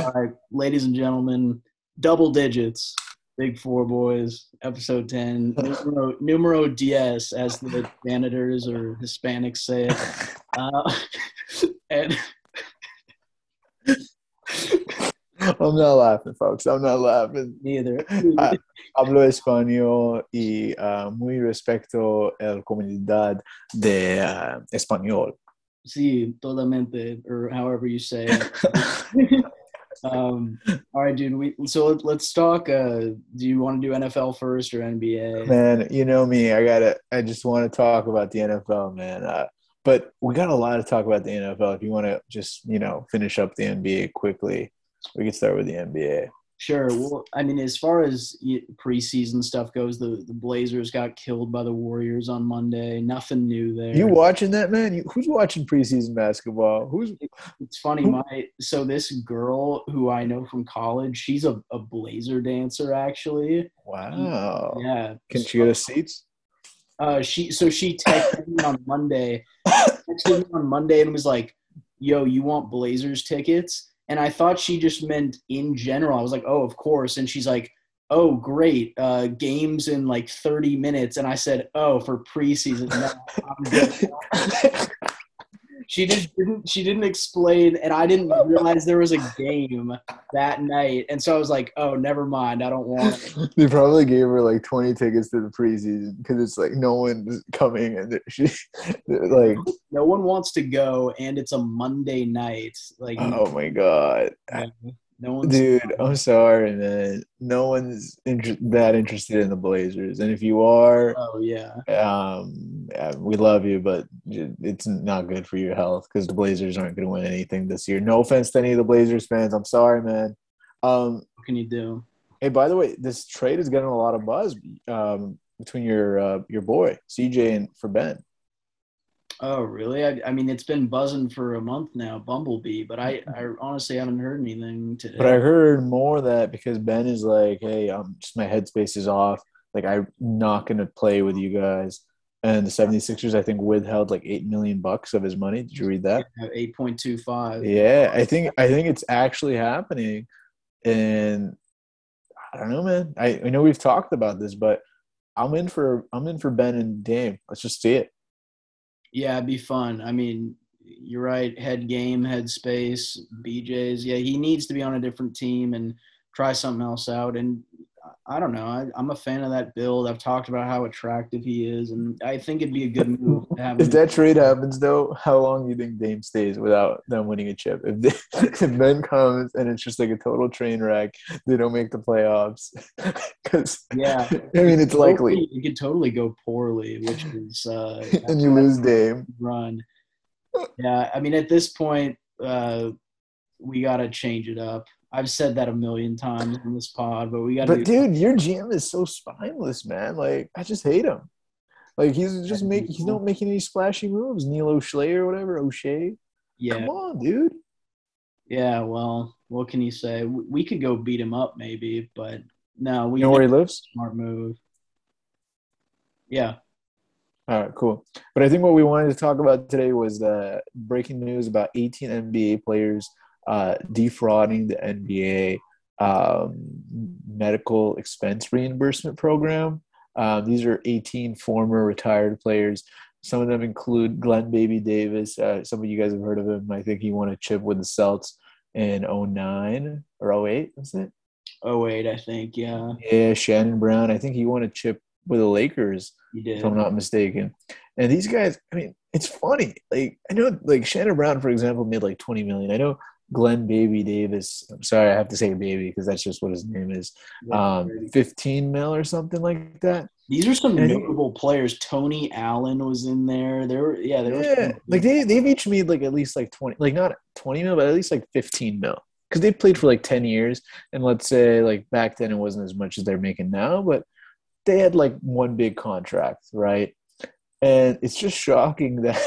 All right, ladies and gentlemen, double digits, big four boys, episode 10, numero, numero diez, as the janitors or Hispanics say it. Uh, and I'm not laughing, folks. I'm not laughing. neither. Hablo español y ah, muy respeto la comunidad de ah, español. Sí, totalmente, or however you say it. um, all right, dude. We, so let, let's talk. Uh, do you want to do NFL first or NBA? Man, you know me. I gotta. I just want to talk about the NFL, man. Uh, but we got a lot to talk about the NFL. If you want to just, you know, finish up the NBA quickly, we can start with the NBA. Sure. Well, I mean, as far as preseason stuff goes, the, the Blazers got killed by the Warriors on Monday. Nothing new there. You watching that, man? You, who's watching preseason basketball? Who's It's funny, Who- my so this girl who I know from college, she's a, a Blazer dancer actually. wow? Yeah. Can she get us seats? Uh, she so she texted me on Monday. Texted me on Monday and was like, "Yo, you want Blazers tickets?" And I thought she just meant in general. I was like, "Oh, of course." And she's like, "Oh, great, uh, games in like 30 minutes." And I said, "Oh, for preseason." No, I'm good." she just didn't. She didn't explain, and I didn't realize there was a game that night. And so I was like, "Oh, never mind. I don't want." it." they probably gave her like 20 tickets to the preseason because it's like no one's coming and she like No one wants to go, and it's a Monday night. Like, oh my god no one's dude i'm sorry man. No one's inter- that interested in the blazers. And if you are Oh yeah, um yeah, we love you but it's not good for your health because the blazers aren't going to win anything this year. No offense to any of the blazers fans. I'm sorry man. Um what can you do? Hey, by the way, this trade is getting a lot of buzz um, between your uh, your boy CJ and for Ben. Oh really? I, I mean, it's been buzzing for a month now, Bumblebee. But I, I Mm-hmm. honestly haven't heard anything today. But I heard more that because Ben is like, hey, I'm just my headspace is off. Like I'm not gonna play with you guys. And the 76ers, I think, withheld like eight million bucks of his money. Did you read that? Eight point two five. Yeah, I think I think it's actually happening. And I don't know, man. I, I know we've talked about this, but I'm in for I'm in for Ben and Dame. Let's just see it. Yeah, it'd be fun. I mean, you're right. Head game, head space, BJ's. Yeah, he needs to be on a different team and try something else out. And I don't know. I, I'm a fan of that build. I've talked about how attractive he is, and I think it'd be a good move to have If that trade happens, though, how long do you think Dame stays without them winning a chip? If, they, if Ben comes and it's just like a total train wreck, they don't make the playoffs. Because Yeah. I mean, it's likely, It could totally go poorly, which is uh, and you lose Dame. run. Yeah, I mean, at this point, uh, we got to change it up. I've said that a million times on this pod, but we got to. But dude, your GM is so spineless, man. Like I just hate him. Like he's just making he's not making any splashy moves. Neil O'Shea or whatever O'Shea. yeah, Come on, dude. yeah. Well, what can you say? We we could go beat him up, maybe, but no, we You know where he lives? smart move. Yeah, All right, cool. But I think what we wanted to talk about today was the breaking news about 18 NBA players uh, defrauding the NBA um, medical expense reimbursement program. Um, these are 18 former retired players. Some of them include Glen Baby Davis. Uh, some of you guys have heard of him. I think he won a chip with the Celts in 09 or 08, was it? oh wait, I think yeah, Yeah, Shannon Brown. I think he won a chip with the Lakers he did. if I'm not mistaken. And these guys, I mean, it's funny. Like I know, like Shannon Brown, for example, made like 20 million. I know Glen Baby Davis. I'm sorry, I have to say Baby because that's just what his name is. Um, 15 mil or something like that. These are some and he- notable players. Tony Allen was in there. There were yeah, there were Yeah, some- like they they've each made like at least like 20, like not 20 mil, but at least like 15 mil. Because they played for like 10 years, and let's say like back then it wasn't as much as they're making now, but they had like one big contract, right? And it's just shocking that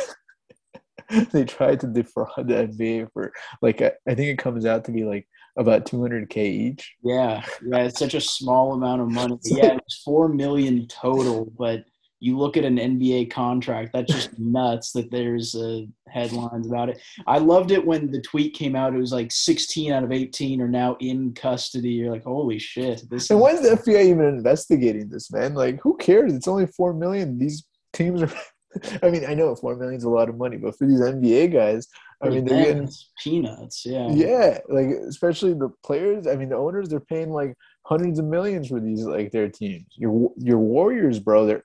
they tried to defraud the NBA for like I I think it comes out to be like about 200k each. Yeah, yeah, it's such a small amount of money. Yeah, it's four million total, but you look at an NBA contract, that's just nuts that there's uh, headlines about it. I loved it when the tweet came out. It was like 16 out of 18 are now in custody. You're like, holy shit! This and why is the FBI even investigating this, man? Like, who cares? It's only four million. These teams are. I mean, I know four million is a lot of money, but for these NBA guys, I mean, they're getting peanuts. Yeah. Yeah, like especially the players. I mean, the owners they're paying like hundreds of millions for these like their teams. Your your Warriors, bro. They're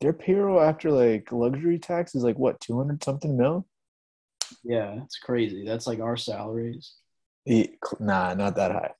their payroll after like luxury tax is like what two hundred something mil. Yeah, it's crazy. That's like our salaries. Nah, not that high.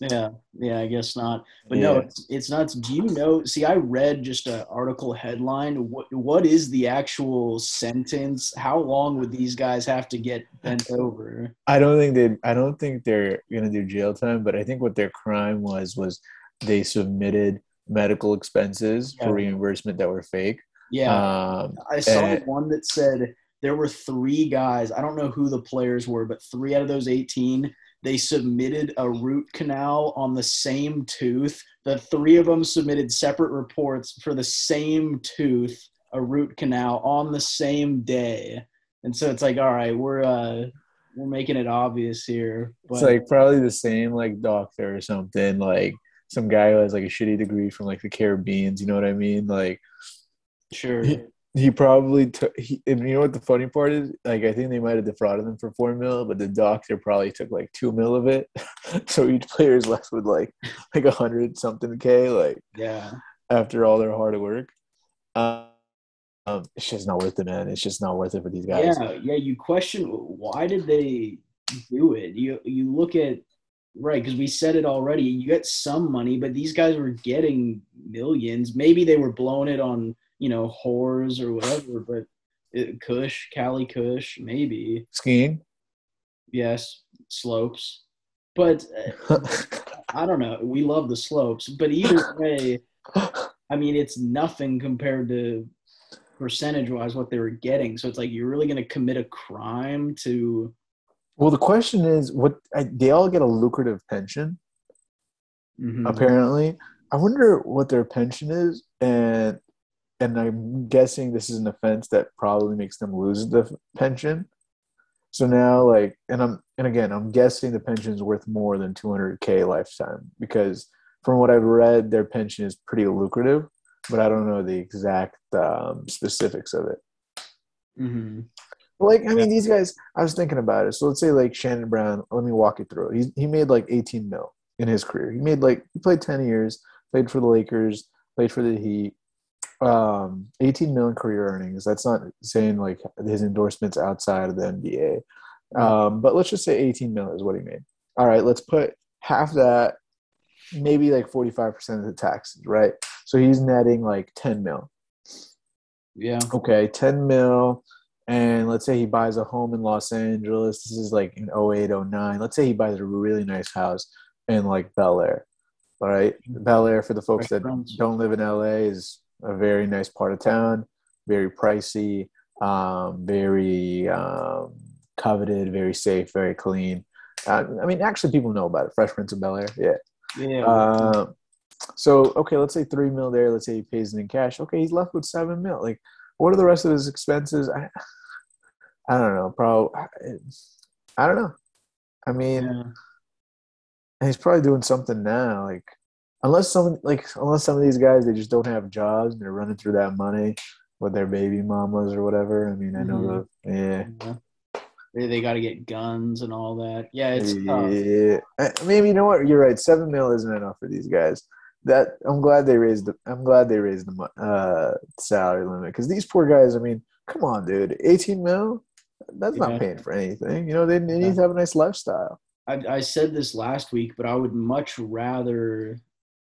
Yeah, yeah, I guess not. But yeah. no, it's, it's nuts. Do you know? See, I read just an article headline. What what is the actual sentence? How long would these guys have to get bent over? I don't think they. I don't think they're gonna do jail time. But I think what their crime was was they submitted medical expenses yeah. for reimbursement that were fake. Yeah, um, I saw and, one that said there were three guys. I don't know who the players were, but three out of those eighteen they submitted a root canal on the same tooth. The three of them submitted separate reports for the same tooth, a root canal on the same day. And so it's like, all right, we're uh we're making it obvious here. But it's like probably the same like doctor or something, like some guy who has like a shitty degree from like the Caribbean. You know what I mean? Like, sure he probably took. He, and you know what the funny part is? Like, I think they might have defrauded him for four mil, but the doctor probably took like two mil of it. so each player is left with like like a hundred something k. Like, yeah, after all their hard work. Um, um, it's just not worth it, man. It's just not worth it for these guys. Yeah, yeah. You question why did they do it? You you look at right because we said it already. You get some money, but these guys were getting millions. Maybe they were blowing it on you know, whores or whatever, but it, Kush, Cali Kush, maybe. Skiing? Yes, slopes. But uh, I don't know. We love the slopes. But either way, I mean, it's nothing compared to percentage wise what they were getting. So it's like, you're really going to commit a crime to. Well, the question is what they all get a lucrative pension, mm-hmm. apparently. I wonder what their pension is. And and I'm guessing this is an offense that probably makes them lose the pension. So now, like, and I'm, and again, I'm guessing the pension is worth more than 200k lifetime because from what I've read, their pension is pretty lucrative, but I don't know the exact um, specifics of it. Mm-hmm. Like, I mean, these guys. I was thinking about it. So let's say like Shannon Brown. Let me walk you through. He he made like 18 mil in his career. He made like he played 10 years, played for the Lakers, played for the Heat, um, 18 million career earnings. That's not saying like his endorsements outside of the NBA. Um, but let's just say 18 million is what he made. All right, let's put half that, maybe like 45% of the taxes, right? So he's netting like 10 mil. Yeah. Okay, 10 mil. And let's say he buys a home in Los Angeles. This is like in 08, 09. Let's say he buys a really nice house in like Bel Air. All right. Bel Air, for the folks that don't live in LA, is a very nice part of town, very pricey, um, very um, coveted, very safe, very clean. Uh, I mean, actually, people know about it. Fresh Prince of Bel Air, yeah. Yeah. Uh, so okay, let's say three mil there. Let's say he pays it in cash. Okay, he's left with seven mil. Like, what are the rest of his expenses? I, I don't know. Probably, I don't know. I mean, yeah. he's probably doing something now. Like, unless some like unless some of these guys they just don't have jobs and they're running through that money with their baby mamas or whatever. I mean, I know mm-hmm. the yeah. yeah. They, they got to get guns and all that. Yeah, it's yeah. Tough. Maybe you know what? You're right. Seven mil isn't enough for these guys. That I'm glad they raised the. I'm glad they raised the uh, salary limit because these poor guys. I mean, come on, dude. 18 mil. That's yeah. not paying for anything. You know, they, they need to have a nice lifestyle. I, I said this last week, but I would much rather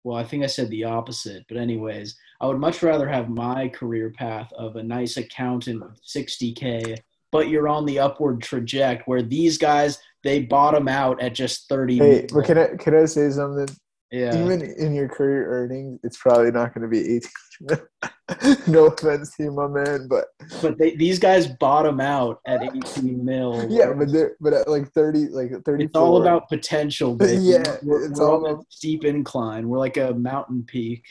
well, I think I said the opposite, but anyways, I would much rather have my career path of a nice accountant with 60k, but you're on the upward trajectory where these guys they bottom out at just 30. Hey, but can I can I say something? Yeah. Even in your career earnings, it's probably not going to be 18. no offense to you, my man, but but they, these guys bottom out at 18 mil. Yeah, but they're but at like 30, like 30. It's all about potential. Baby. yeah, we're, it's we're all about steep incline. We're like a mountain peak.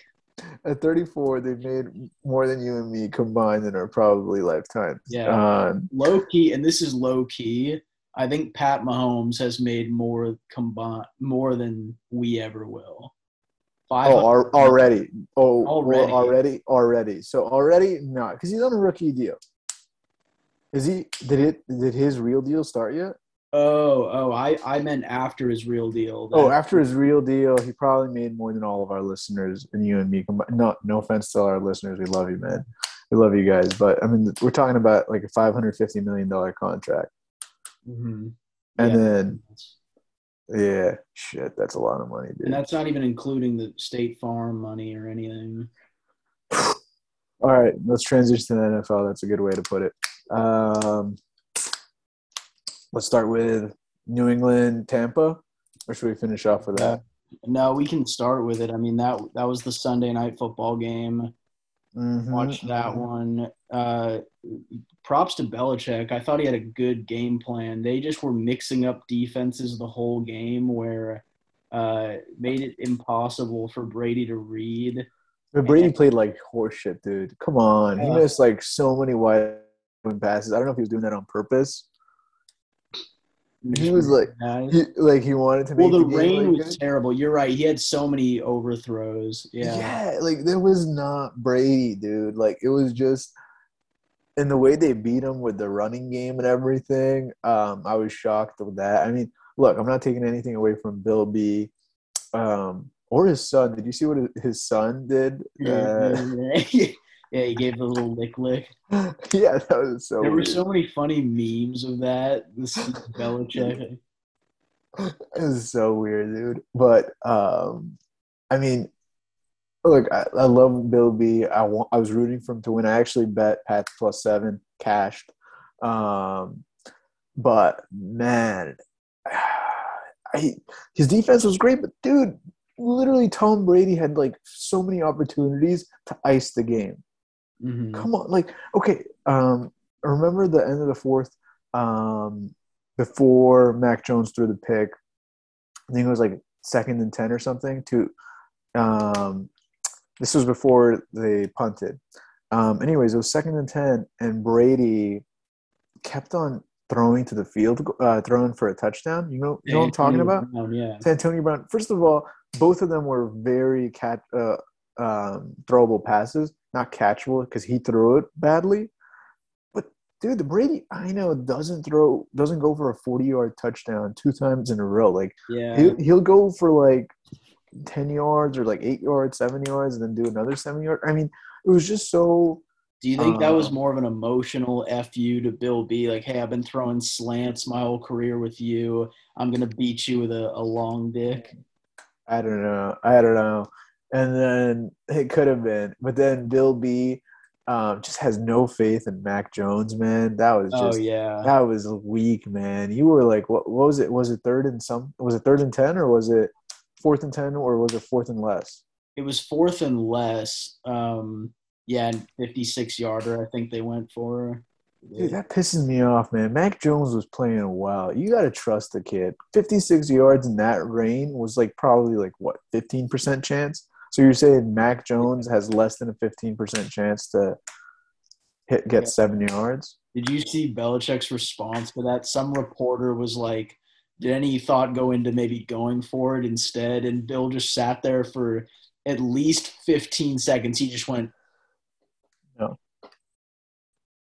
At 34, they've made more than you and me combined in our probably lifetime. Yeah. Um, low key, and this is low key. I think Pat Mahomes has made more combined more than we ever will. Oh, al- already. Oh, Already. already. Already. So already, no, because he's on a rookie deal. Is he? Did it? Did his real deal start yet? Oh, oh, I, I meant after his real deal. Oh, after his real deal, he probably made more than all of our listeners and you and me combined. No, no offense to all our listeners, we love you, man. We love you guys, but I mean, we're talking about like a five hundred fifty million dollar contract, Mhm. and Yeah. then yeah, shit, that's a lot of money, dude. and that's not even including the State Farm money or anything. All right, let's transition to the NFL. That's a good way to put it. Um, let's start with New England, Tampa, or should we finish off with that? No, we can start with it. I mean that that was the Sunday night football game. Mhm. Watched that one. Uh, props to Belichick. I thought he had a good game plan. They just were mixing up defenses the whole game, where uh, made it impossible for Brady to read. But Brady played like horseshit, dude. Come on, he missed like so many wide open passes. I don't know if he was doing that on purpose. He was like, he like he wanted to well, the the, rain like was good. terrible. You're right. He had so many overthrows. Yeah. yeah, like there was not Brady, dude. Like it was just. And the way they beat him with the running game and everything, um, I was shocked with that. I mean, look, I'm not taking anything away from Bill B, um, or his son. Did you see what his son did? Uh, yeah, he gave the little lick lick. yeah, that was so. There were so many funny memes of that. This Belichick. It was so weird, dude. But um, I mean, look, I, I love Bill B. I want, I was rooting for him to win. I actually bet Pats plus seven cashed. Um, but man, I, his defense was great. But dude, literally, Tom Brady had like so many opportunities to ice the game. Mhm. Come on, like okay. Um, remember the end of the fourth, um, before Mac Jones threw the pick. I think it was like second and ten or something. To, um, this was before they punted. Um, anyways, it was second and ten, and Brady kept on throwing to the field, uh, throwing for a touchdown. You know, you know what I'm talking about? Brown, yeah. to Antonio Brown. First of all, both of them were very cat uh, um, throwable passes, not catchable because he threw it badly. But dude, the Brady I know doesn't throw, doesn't go for a forty-yard touchdown two times in a row. Like Yeah. he'll, he'll go for like ten yards or like eight yards, seven yards, and then do another seven yard. I mean, it was just so. Do you think that was Uh, more of an emotional fu to Bill B? Like, hey, I've been throwing slants my whole career with you. I'm gonna beat you with a, a long dick. I don't know. I don't know. And then it could have been, but then Bill B um, just has no faith in Mac Jones, man. That was just Oh yeah. that was weak, man. You were like, what, what was it? Was it third and some? Was it third and ten, or was it fourth and ten, or was it fourth and less? It was fourth and less. Um, yeah, and 56 yarder. I think they went for. Dude, that pisses me off, man. Mac Jones was playing well. You got to trust the kid. Fifty-six yards in that rain was like probably like what fifteen percent chance. So you're saying Mac Jones has less than a fifteen percent chance to hit get Yeah. seven yards? Did you see Belichick's response to that? Some reporter was like, "Did any thought go into maybe going for it instead?" And Bill just sat there for at least 15 seconds. He just went, No.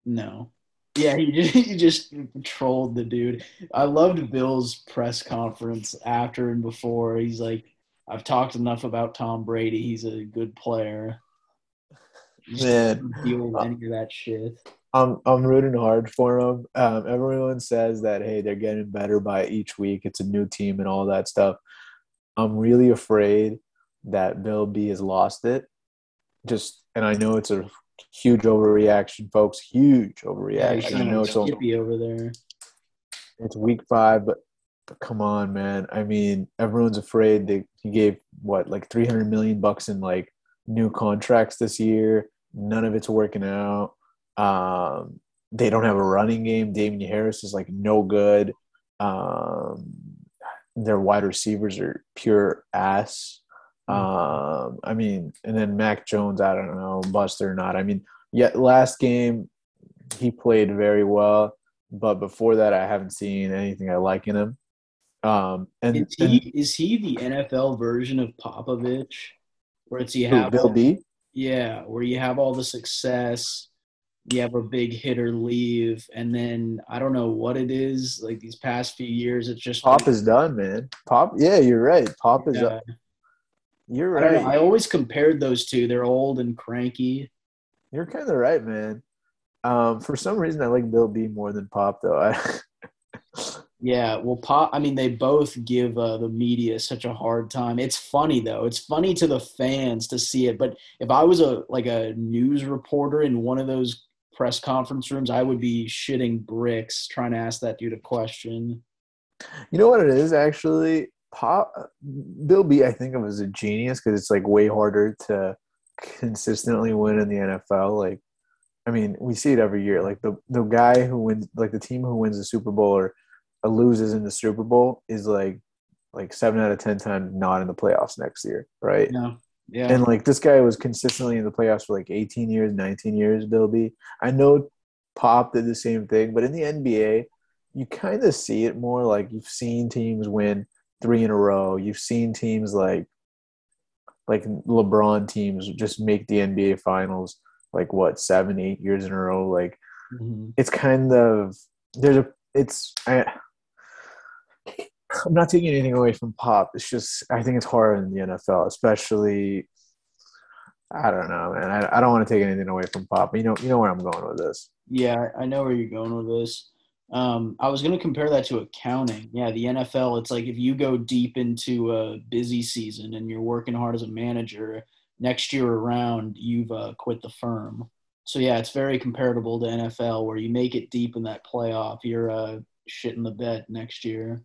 no." Yeah, he just, he just trolled the dude. I loved Bill's press conference after and before. He's like, "I've talked enough about Tom Brady. He's a good player." Man. deal with any of that shit. I'm I'm rooting hard for them. Um, everyone says that hey, they're getting better by each week. It's a new team and all that stuff. I'm really afraid that Bill B has lost it. Just and I know it's a huge overreaction, folks. Huge overreaction. I know it's over there. it's week five, but come on, man. I mean, everyone's afraid. They he gave what like 300 million bucks in like new contracts this year. None of it's working out. Um, they don't have a running game. Damien Harris is like no good. Um, their wide receivers are pure ass. Um, I mean, and then Mac Jones, I don't know, bust or not. I mean, yet last game he played very well, but before that, I haven't seen anything I like in him. Um, and Is and- he is he the NFL version of Popovich, where it's you have Bill B. yeah, where you have all the success, you have a big hitter leave, and then I don't know what it is. Like these past few years, it's just Pop is done, man. Pop, yeah, you're right. Pop is Yeah. up. You're I right. I always compared those two. They're old and cranky. You're kind of right, man. Um, for some reason, I like Bill B more than Pop, though. I, Yeah, well, Pop. I mean, they both give uh, the media such a hard time. It's funny though. It's funny to the fans to see it. But if I was a like a news reporter in one of those press conference rooms, I would be shitting bricks trying to ask that dude a question. you know what it is actually? Pop, Bill B. I think of as a genius because it's like way harder to consistently win in the NFL. Like, I mean, we see it every year. Like the the guy who wins, like the team who wins the Super Bowl or loses in the Super Bowl is like like seven out of ten times not in the playoffs next year, right? Yeah, yeah. And like this guy was consistently in the playoffs for like 18 years, 19 years, Bill B. I know Pop did the same thing, but in the NBA, you kind of see it more like you've seen teams win three in a row. You've seen teams like like LeBron teams just make the NBA finals like what, seven, eight years in a row. Like Mhm. it's kind of there's a it's I I'm not taking anything away from pop. It's just I think it's harder in the NFL, especially I don't know, man. I, I don't want to take anything away from pop. You know you know where I'm going with this. Yeah, I know where you're going with this. Um, I was going to compare that to accounting. Yeah, the NFL, it's like if you go deep into a busy season and you're working hard as a manager, next year around, you've uh, quit the firm. So, yeah, it's very comparable to NFL where you make it deep in that playoff, you're uh, shitting the bed next year.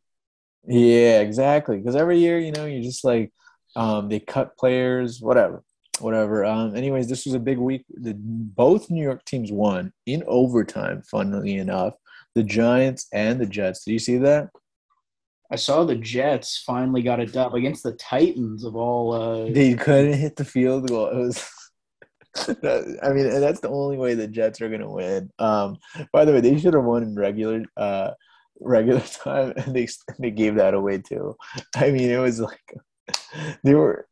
Yeah, exactly. Because every year, you know, you're just like um, they cut players, whatever, whatever. Um, anyways, this was a big week. The, both New York teams won in overtime. Funnily enough, the Giants and the Jets. Did you see that? I saw the Jets finally got it done against the Titans of all. Uh, They couldn't hit the field goal. It was. I mean, that's the only way the Jets are gonna win. Um, by the way, they should have won in regular uh, regular time, and they they gave that away too. I mean, it was like they were.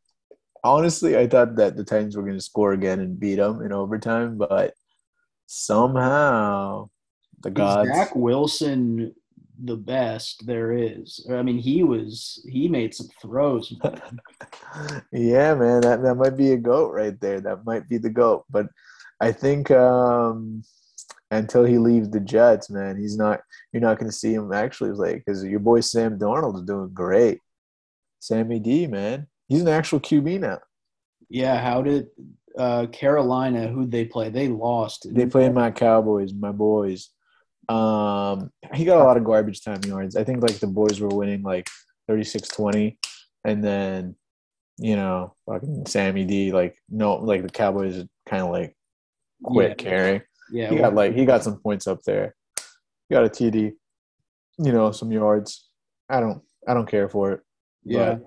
Honestly, I thought that the Titans were gonna score again and beat them in overtime, but somehow the is gods. Zach Wilson the best there is. I mean, he was he made some throws. yeah, man, that that might be a goat right there. That might be the goat. But I think um, until he leaves the Jets, man, he's not. You're not going to see him actually like because your boy Sam Darnold is doing great. Sammy D, man, he's an actual QB now. Yeah, how did uh, Carolina? Who'd they play? They lost. They played my Cowboys, my boys. Um, he got a lot of garbage time yards. I think like the boys were winning like 36-20 and then you know, fucking Sammy D like no like the Cowboys kind of like quit Yeah. caring. Yeah, He got like he got some points up there. He got a TD, you know, some yards. I don't I don't care for it. yeah.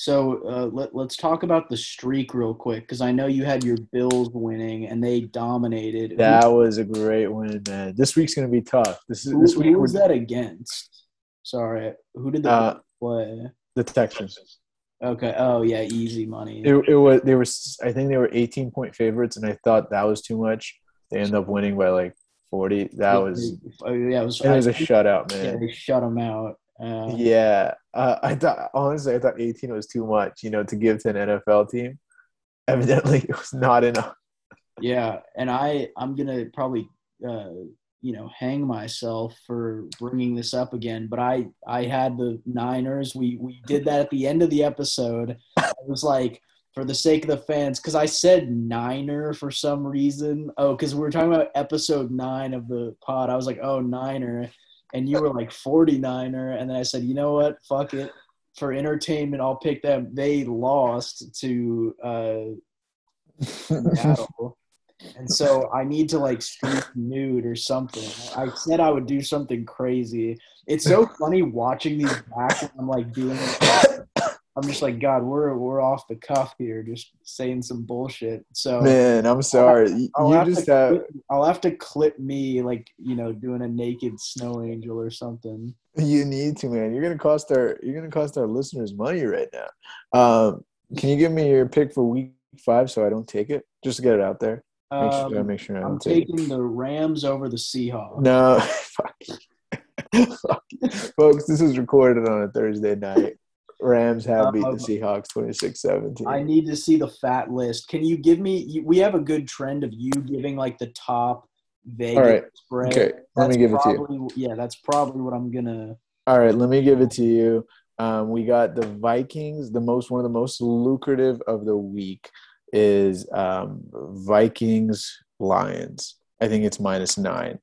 So uh, let, let's talk about the streak real quick because I know you had your Bills winning and they dominated. Who- That was a great win, man. This week's gonna be tough. This is who, this who week was that against? Sorry, who did they Uh, play? the Texans. Okay. Oh yeah, easy money. It, it was they were I think they were 18 point favorites, and I thought that was too much. They end up winning by like 40. That was Oh, yeah, it was. it was a shutout, Yeah, man. they shut them out. Uh, Yeah, uh, I thought honestly, I thought 18 was too much, you know, to give to an NFL team. Evidently, it was not enough. Yeah, and I I'm gonna probably uh, you know hang myself for bringing this up again, but I I had the Niners. We we did that at the end of the episode. I was like, for the sake of the fans, because I said Niner for some reason. Oh, because we were talking about episode nine of the pod. I was like, oh Niner, and you were like 49er, and then I said, you know what, fuck it. For entertainment, I'll pick them. They lost to uh, Seattle. And so I need to like streak nude or something. I said I would do something crazy. It's so funny watching these back I'm like doing it. I'm just like, God, we're we're off the cuff here, just saying some bullshit. So Man, I'm sorry. You- I'll you have just to have clip, I'll have to clip me like you know doing a naked snow angel or something. you need to, man. You're gonna cost our you're gonna cost our listeners money right now. Um, can you give me your pick for week five so I don't take it? Just to get it out there. Make sure, Um, make sure I I'm don't take it. taking the Rams over the Seahawks. No, fuck. Fuck. Folks, this is recorded on a Thursday night. Rams have beat the Um, Seahawks 26 17. I need to see the fat list. Can you give me? you- We have a good trend of you giving like the top Vegas All right. spread. Okay, let me That's give it to you. Yeah, that's probably what I'm gonna. All right, let me give it to you. Um, we got the Vikings. The most one of the most lucrative of the week is um, Vikings Lions. I think it's minus nine,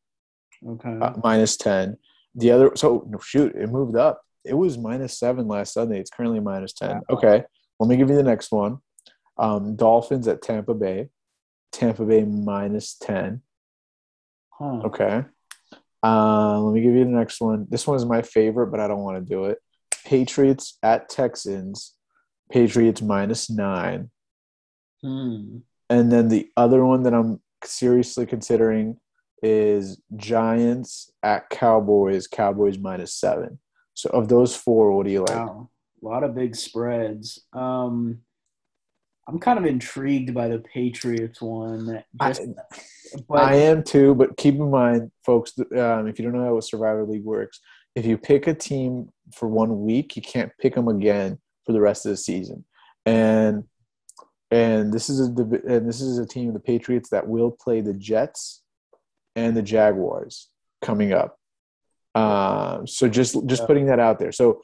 Okay. uh, minus ten. The other, so shoot, it moved up. It was minus seven last Sunday. It's currently minus ten. Wow. Okay, let me give you the next one. Um, Dolphins at Tampa Bay. Tampa Bay minus ten. huh. Okay. Uh, let me give you the next one. This one is my favorite, but I don't want to do it. Patriots at Texans. Patriots minus nine. Hmm. And then the other one that I'm seriously considering is Giants at Cowboys. Cowboys minus seven. So of those four, what do you like? Wow. A lot of big spreads. Um, I'm kind of intrigued by the Patriots one. I- but I am too, but keep in mind, folks, um, if you don't know how a Survivor League works, if you pick a team for one week, you can't pick them again for the rest of the season. And and this is a and this is a team, of the Patriots, that will play the Jets and the Jaguars coming up. Um, so just just Yeah. putting that out there. So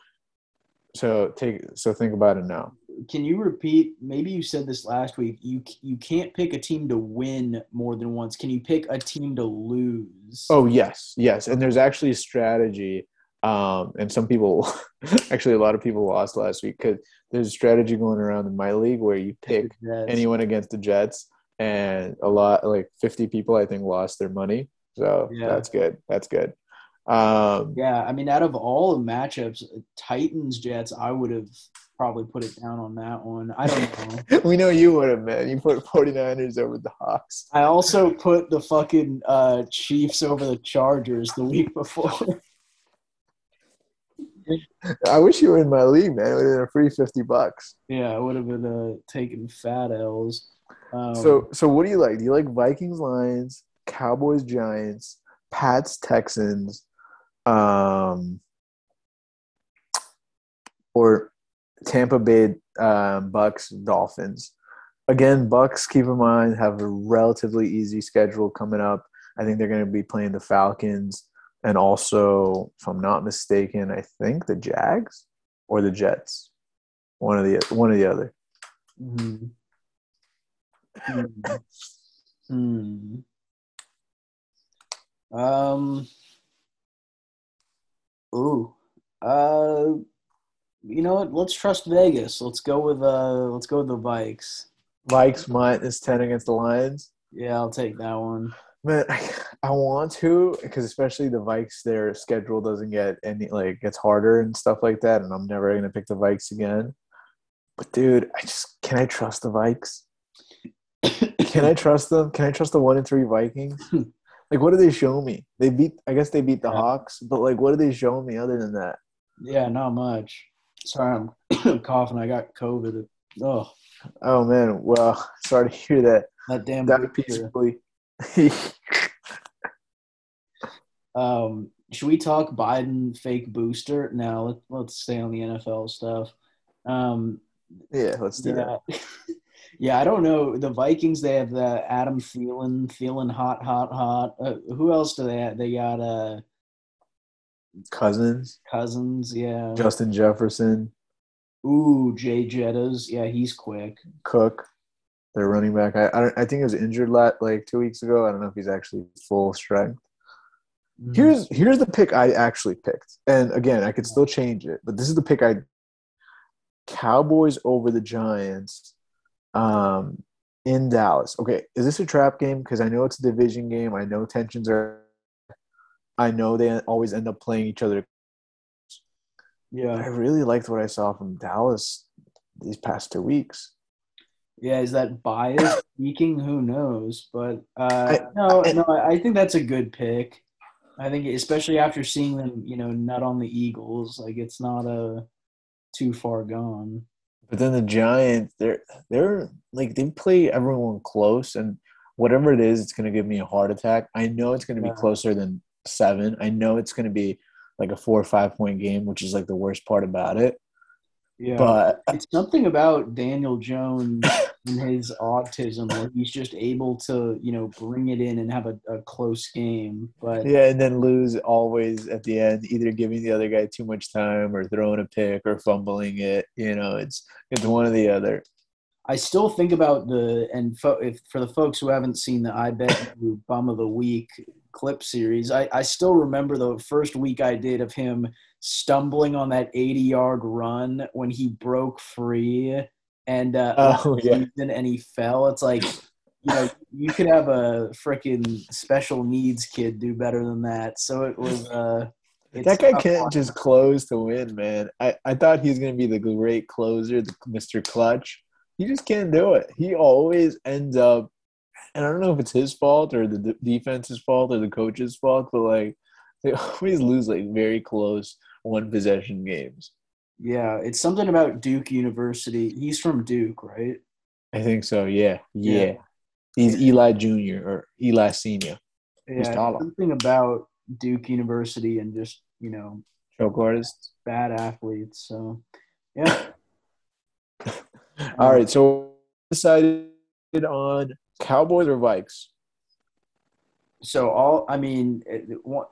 so take so think about it now. can you repeat? Maybe you said this last week. You you can't pick a team to win more than once. Can you pick a team to lose? Oh yes, yes, and there's actually a strategy. Um, and some people, actually, a lot of people lost last week because there's a strategy going around in my league where you pick anyone against the Jets, and a lot, like 50 people, I think, lost their money. So Yeah. that's good. That's good. Um, Yeah, I mean, out of all the matchups, Titans Jets, I would have probably put it down on that one. I don't know. we know you would have, man. You put 49ers over the Hawks. I also put the fucking uh, Chiefs over the Chargers the week before. I wish you were in my league, man. It would have been a free 50 bucks. yeah, I would have been uh, taking fat L's. Um, So, so what do you like? Do you like Vikings, Lions, Cowboys, Giants, Pats, Texans, um, or Tampa Bay um, Bucks, Dolphins? Again, Bucks. Keep in mind have a relatively easy schedule coming up. I think they're going to be playing the Falcons and also, if I'm not mistaken, I think the Jags or the Jets. One of the one or the other. hmm. Hmm. Hmm. Um. Ooh. Uh. You know what? Let's trust Vegas. Let's go with uh. Let's go with the Vikes. Vikes minus ten against the Lions. Yeah, I'll take that one. Man, I want to because especially the Vikes, their schedule doesn't get any like gets harder and stuff like that, and I'm never gonna pick the Vikes again. But dude, I just can I trust the Vikes? Can I trust them? Can I trust the one and three Vikings? Like, what do they show me? They beat. I guess they beat the Yeah. Hawks, but like, what do they show me other than that? Yeah, not much. Sorry, I'm coughing. I got COVID. Oh, Oh man, well, sorry to hear that. that damn. That peacefully. Um, should we talk Biden fake booster? Now let, let's stay on the NFL stuff. Um, yeah, let's do that. yeah. I don't know. The Vikings. They have the Adam Thielen, feeling hot, hot, hot. Uh, who else do they have? They got uh Cousins, Cousins. Yeah. Justin Jefferson, Ooh, Jay Jettas. Yeah, he's quick. Cook, their running back. I I, I think he was injured la- like two weeks ago. I don't know if he's actually full strength. Mhm. Here's here's the pick I actually picked, and again, I could still change it, but this is the pick I. Cowboys over the Giants, um, in Dallas. Okay, is this a trap game? Because I know it's a division game. I know tensions are. I know they always end up playing each other. Yeah, I really liked what I saw from Dallas these past two weeks. Yeah, is that bias speaking? Who knows? But uh, I, no, I, no, I think that's a good pick. I think, especially after seeing them, you know, nut on the Eagles, like it's not a too far gone. But then the Giants, they're they're like they play everyone close, and whatever it is, it's going to give me a heart attack. I know it's going to be closer than seven. I know it's going to be like a four or five point game, which is like the worst part about it. Yeah, but it's something about Daniel Jones and his autism where he's just able to, you know, bring it in and have a, a close game. But yeah, and then lose always at the end, either giving the other guy too much time or throwing a pick or fumbling it. You know, it's it's one or the other. I still think about the and fo- if, for the folks who haven't seen the I Bet You Bum of the Week clip series, I, I still remember the first week I did of him stumbling on that 80 yard run when he broke free and uh, oh, yeah. and he fell. It's like you know you could have a freaking special needs kid do better than that. So it was. Uh, that guy can't just close to win, man. I, I thought he was going to be the great closer, the Mr. Clutch. He just can't do it. He always ends up, and I don't know if it's his fault or the defense's fault or the coach's fault, but like they always lose like very close one possession games. Yeah, it's something about Duke University. He's from Duke, right? I think so. Yeah, yeah. yeah. He's Eli Junior or Eli Senior. Yeah, something about Duke University and just you know choke artists, bad athletes. So, yeah. All right, so decided on Cowboys or Vikes so all I mean, it,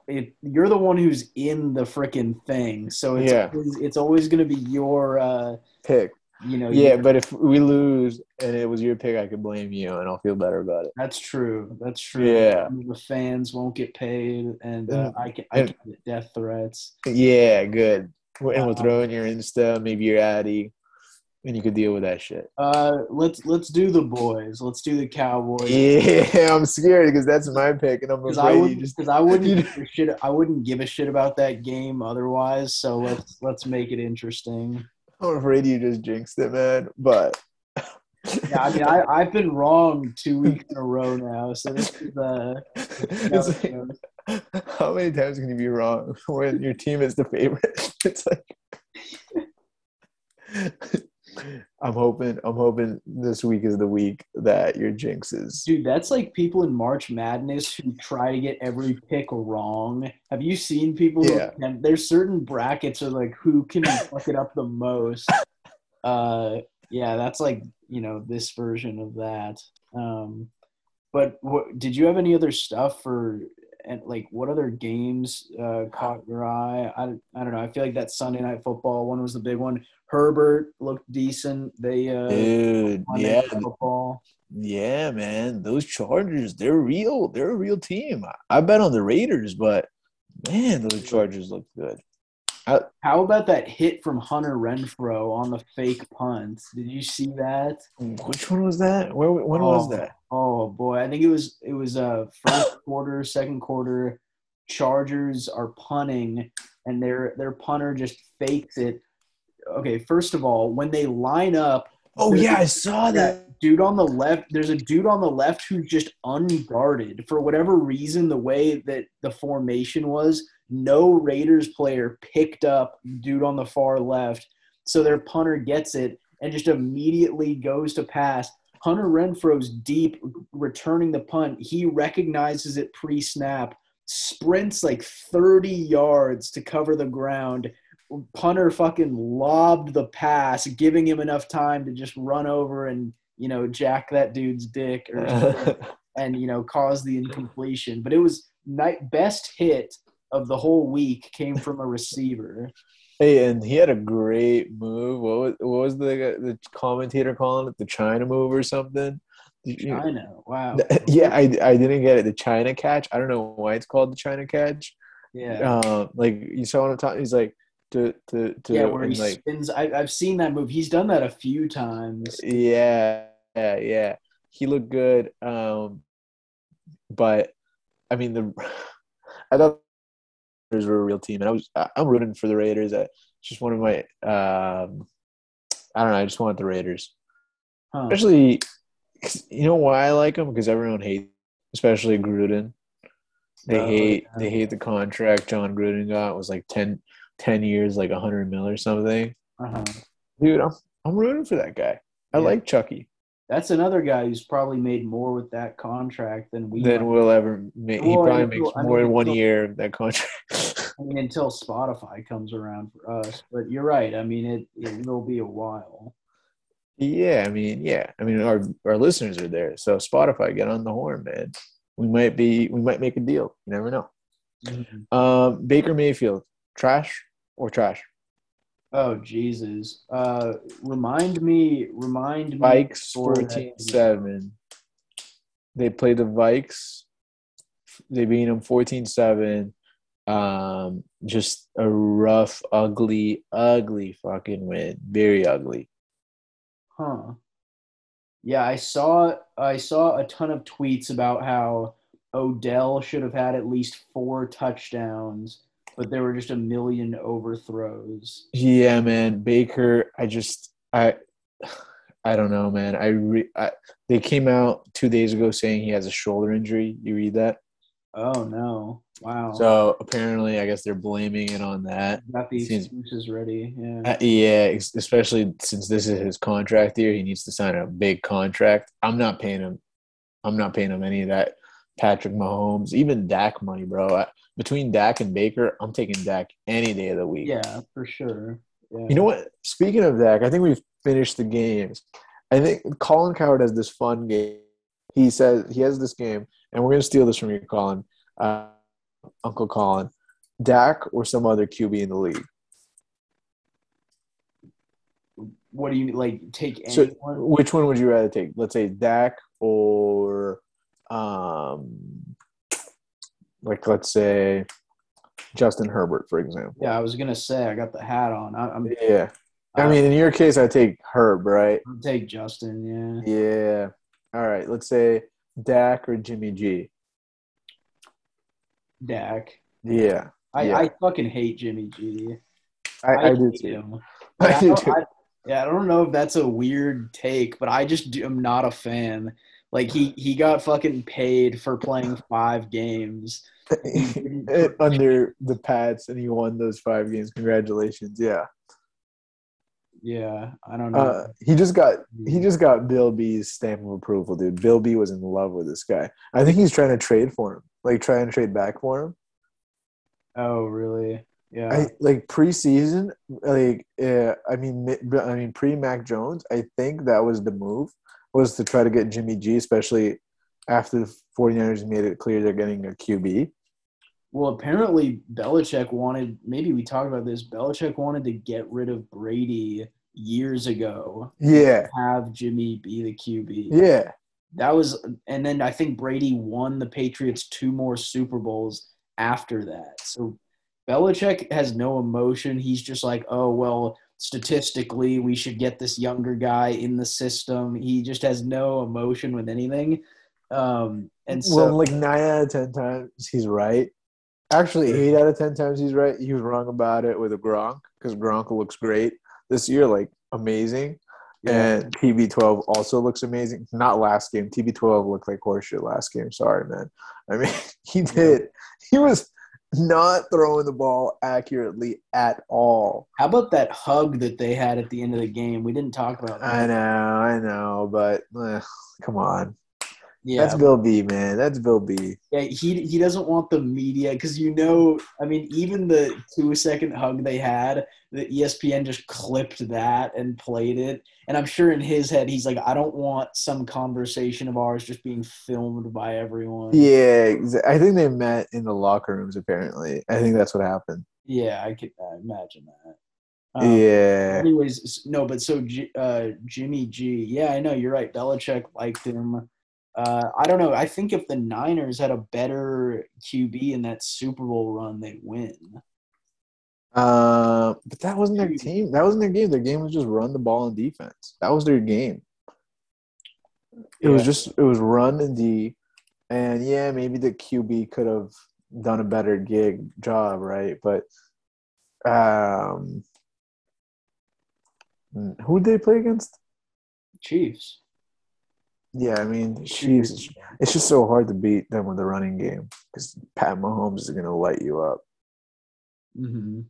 it, you're the one who's in the freaking thing, so it's yeah. always, it's always going to be your uh, pick. You know. Yeah, but if we lose and it was your pick, I could blame you, and I'll feel better about it. That's true. That's true. Yeah. The fans won't get paid, and uh, I can I can get death threats. Yeah, good. And we'll throw in your Insta, maybe your Addy and you could deal with that shit. Uh, let's let's do the boys. Let's do the Cowboys. Yeah, I'm scared because that's my pick, and I'm afraid I would, just because I wouldn't give a shit. I wouldn't give a shit about that game otherwise. So let's let's make it interesting. I'm afraid you just jinxed it, man. But yeah, I mean, I I've been wrong two weeks in a row now. So this is uh. like, how many times can you be wrong when your team is the favorite? It's like. I'm hoping I'm hoping this week is the week that your jinxes. Dude, that's like people in March Madness who try to get every pick wrong. Have you seen people? Yeah. Who, there's certain brackets of like who can fuck it up the most. Uh, yeah, that's like you know this version of that. Um, but what did you have any other stuff for? And like, what other games uh, caught your eye? I, I don't know. I feel like that Sunday night football one was the big one. Herbert looked decent. They uh, dude, yeah, football. Yeah, man, those Chargers, they're real. They're a real team. I bet on the Raiders, but man, those Chargers look good. I, How about that hit from Hunter Renfrow on the fake punt? Did you see that? Which one was that? Where when oh, was that? Oh boy, I think it was it was uh first quarter, second quarter. Chargers are punting, and their their punter just fakes it okay, first of all, when they line up. Oh yeah, I saw that. Dude on the left, there's a dude on the left who's just unguarded for whatever reason. The way that the formation was, no Raiders player picked up dude on the far left, so their punter gets it and just immediately goes to pass. Hunter Renfrow's deep, returning the punt. He recognizes it pre-snap, sprints like 30 yards to cover the ground, punter fucking lobbed the pass, giving him enough time to just run over and you know jack that dude's dick or and you know cause the incompletion. But it was night best hit of the whole week came from a receiver. Hey, and he had a great move. What was, what was the the commentator calling it? The China move or something? China. Wow. Yeah, I, I didn't get it. The China catch. I don't know why it's called the China catch. Yeah. Uh, like you saw what I'm talking. He's like, to to, to yeah, where he like, spins. I, I've seen that move. He's done that a few times. Yeah, yeah, yeah. He looked good. Um, but I mean, the I thought were a real team, and I was I'm rooting for the Raiders. It's just one of my um, I don't know. I just want the Raiders, Huh. especially. You know why I like them? Because everyone hates, especially Gruden. They Oh, hate yeah. they hate the contract Jon Gruden got. It was like 10, 10 years, like a hundred mil or something. Uh-huh. Dude, I'm I'm rooting for that guy. I Yeah. like Chucky. That's another guy who's probably made more with that contract than we than we'll ever make. He probably until- makes I more mean, in one until- year of that contract. I mean, until Spotify comes around for us. But you're right. I mean, it it will be a while. yeah, I mean, yeah, I mean, our our listeners are there, so Spotify, get on the horn, man. We might be, we might make a deal. You never know. Um, Baker Mayfield, trash or trash? Oh Jesus! Uh, remind me. Remind me. Vikes 14 7. They played the Vikes. They beat them 14 7. Um, just a rough, ugly, ugly fucking win. Very ugly. Huh. Yeah, I saw I saw a ton of tweets about how Odell should have had at least four touchdowns, but there were just a million overthrows. Yeah, man. Baker, I just, I, I don't know, man. I, re, I they came out two days ago saying he has a shoulder injury. You read that? Oh no! Wow. So apparently, I guess they're blaming it on that. got the seems- excuses ready. Yeah. Uh, yeah, especially since this is his contract year, he needs to sign a big contract. I'm not paying him. I'm not paying him any of that. Patrick Mahomes, even Dak money, bro. I, between Dak and Baker, I'm taking Dak any day of the week. Yeah, for sure. Yeah. You know what? Speaking of Dak, I think we've finished the games. I think Colin Cowherd has this fun game. He says he has this game, and we're gonna steal this from you, Colin, uh, Uncle Colin. Dak or some other QB in the league. What do you like? Take So, which one would you rather take? Let's say Dak or, um, like let's say Justin Herbert, for example. yeah, I was gonna say I got the hat on. I, I'm. Yeah. I Uh, mean, in your case, I take Herb, right? I'll take Justin. Yeah. Yeah. All right. Let's say Dak or Jimmy G. Dak. Yeah. I, Yeah. I fucking hate Jimmy G. I, I, do too. him. I Yeah, do too. I- yeah, I don't know if that's a weird take, but I just do, am not a fan. Like he he got fucking paid for playing five games. Under the Pats, and he won those five games. Congratulations. Yeah. Yeah, I don't know. Uh, he just got he just got Bill B's stamp of approval, dude. Bill B was in love with this guy. I think he's trying to trade for him, like try and trade back for him. oh, really? Yeah. I like preseason, like uh, I mean, I mean pre Mac Jones. I think that was the move was to try to get Jimmy G, especially after the 49ers made it clear they're getting a QB. well, apparently Belichick wanted. Maybe we talked about this. Belichick wanted to get rid of Brady years ago. Yeah, Have Jimmy be the QB. yeah, That was, and then I think Brady won the Patriots two more Super Bowls after that. So Belichick has no emotion. He's just like, oh well, statistically, we should get this younger guy in the system. He just has no emotion with anything. Um, and so, well, like nine out of ten times he's right. Actually, eight out of ten times he's right. He was wrong about it with a Gronk because Gronk looks great this year, like amazing. yeah, And TB12 also looks amazing. Not last game. TB12 looked like horseshit last game. Sorry, man. I mean, he did. He was not throwing the ball accurately at all. how about that hug that they had at the end of the game? We didn't talk about that. I know, I know, but eh, come on. Yeah, That's Bill B, man. That's Bill B. Yeah, he he doesn't want the media because you know, I mean, even the two second hug they had, the ESPN just clipped that and played it, and I'm sure in his head he's like, I don't want some conversation of ours just being filmed by everyone. Yeah, I think they met in the locker rooms. Apparently, I think that's what happened. yeah, I could uh, imagine that. Um, yeah, Anyways, no, but so G, uh, Jimmy G, yeah, I know you're right. Belichick liked him. Uh, I don't know. I think if the Niners had a better QB in that Super Bowl run, they'd win. uh, but that wasn't their team. That wasn't their game. Their game was just run the ball and defense. That was their game. It was just it was run and D, and yeah, maybe the QB could have done a better gig job, right? But um, Who would they play against? Chiefs. Yeah, I mean, she's it's just so hard to beat them with the running game because Pat Mahomes is going to light you up. Mm-hmm.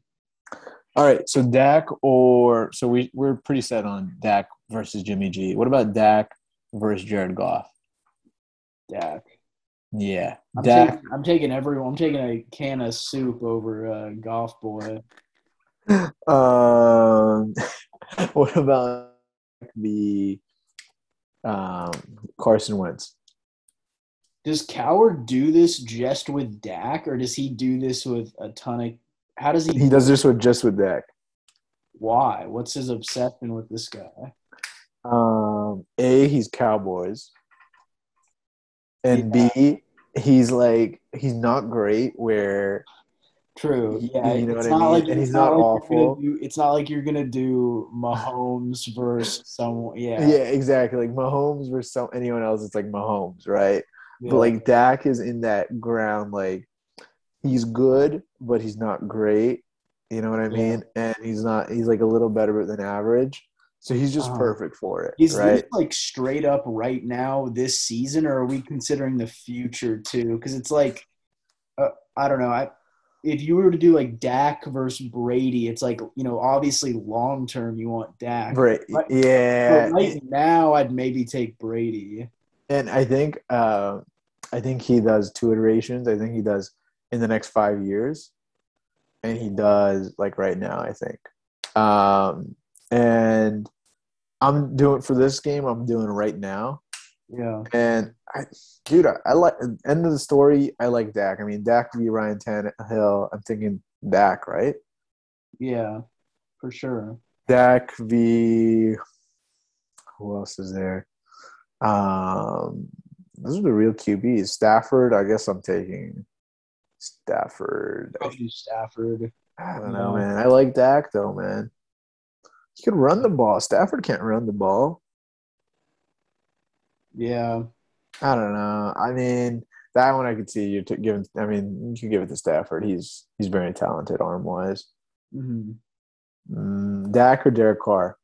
All right, so Dak or so we we're pretty set on Dak versus Jimmy G. What about Dak versus Jared Goff? Dak. Yeah, I'm Dak. taking, I'm taking everyone. I'm taking a can of soup over uh, Golf Boy. Um, what about the um, Carson Wentz? Does Cowherd do this just with Dak, or does he do this with a ton of? How does he? He does this with just with Dak. Why? What's his obsession with this guy? Um, a he's Cowboys, and B he's like he's not great. Where True. Yeah. you know it's what I not mean? like And it's he's not like you're awful. do- it's not like you're gonna do Mahomes versus someone. yeah. Yeah. exactly like Mahomes versus some, anyone else. It's like Mahomes, right? yeah. But like Dak is in that ground, like he's good, but he's not great. You know what I Yeah. mean? And he's not. He's like a little better than average. So he's just Uh-huh. perfect for it, Is right? like straight up right now this season, or are we considering the future too? Because it's like, uh, I don't know. I if you were to do like Dak versus Brady, it's like you know obviously long term you want Dak. Right? Right- Yeah. But right now, I'd maybe take Brady. And I think uh, I think he does two iterations. I think he does in the next five years, and he does like right now. I think, um, and I'm doing for this game. I'm doing right now, Yeah. and I, dude, I, I like end of the story. I like Dak. I mean, Dak v Ryan Tannehill. I'm thinking Dak, right? Yeah. For sure. Dak v who else is there? Um, those are the real QBs. Stafford, I guess I'm taking Stafford. Probably Stafford. I don't know, man. I like Dak though, man. He could run the ball. Stafford can't run the ball. Yeah. I don't know. I mean, that one I could see you t- giving. I mean, you can give it to Stafford. He's he's very talented arm wise. hmm Mm, Dak or Derek Carr?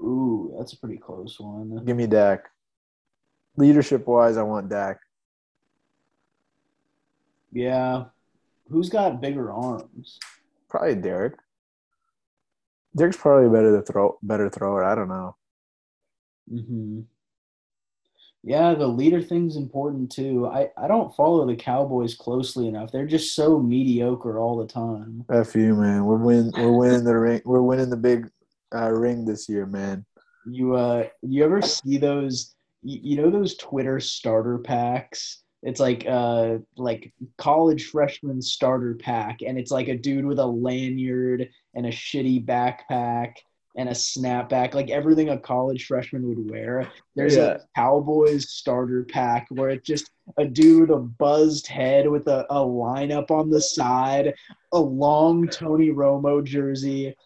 Ooh, that's a pretty close one. Give me Dak. Leadership wise, I want Dak. Yeah. Who's got bigger arms? Probably Derek. Derek's probably better to throw better thrower. I don't know. Hmm Yeah, the leader thing's important too. I, I don't follow the Cowboys closely enough. They're just so mediocre all the time. F you, man. We're win we're winning the ring we're winning the big uh, ring this year, man. You uh you ever see those you, you know those Twitter starter packs? It's like uh like college freshman starter pack and it's like a dude with a lanyard and a shitty backpack and a snapback, like everything a college freshman would wear. There's Yeah. a Cowboys starter pack where it's just a dude a buzzed head with a, a lineup on the side, a long Tony Romo jersey,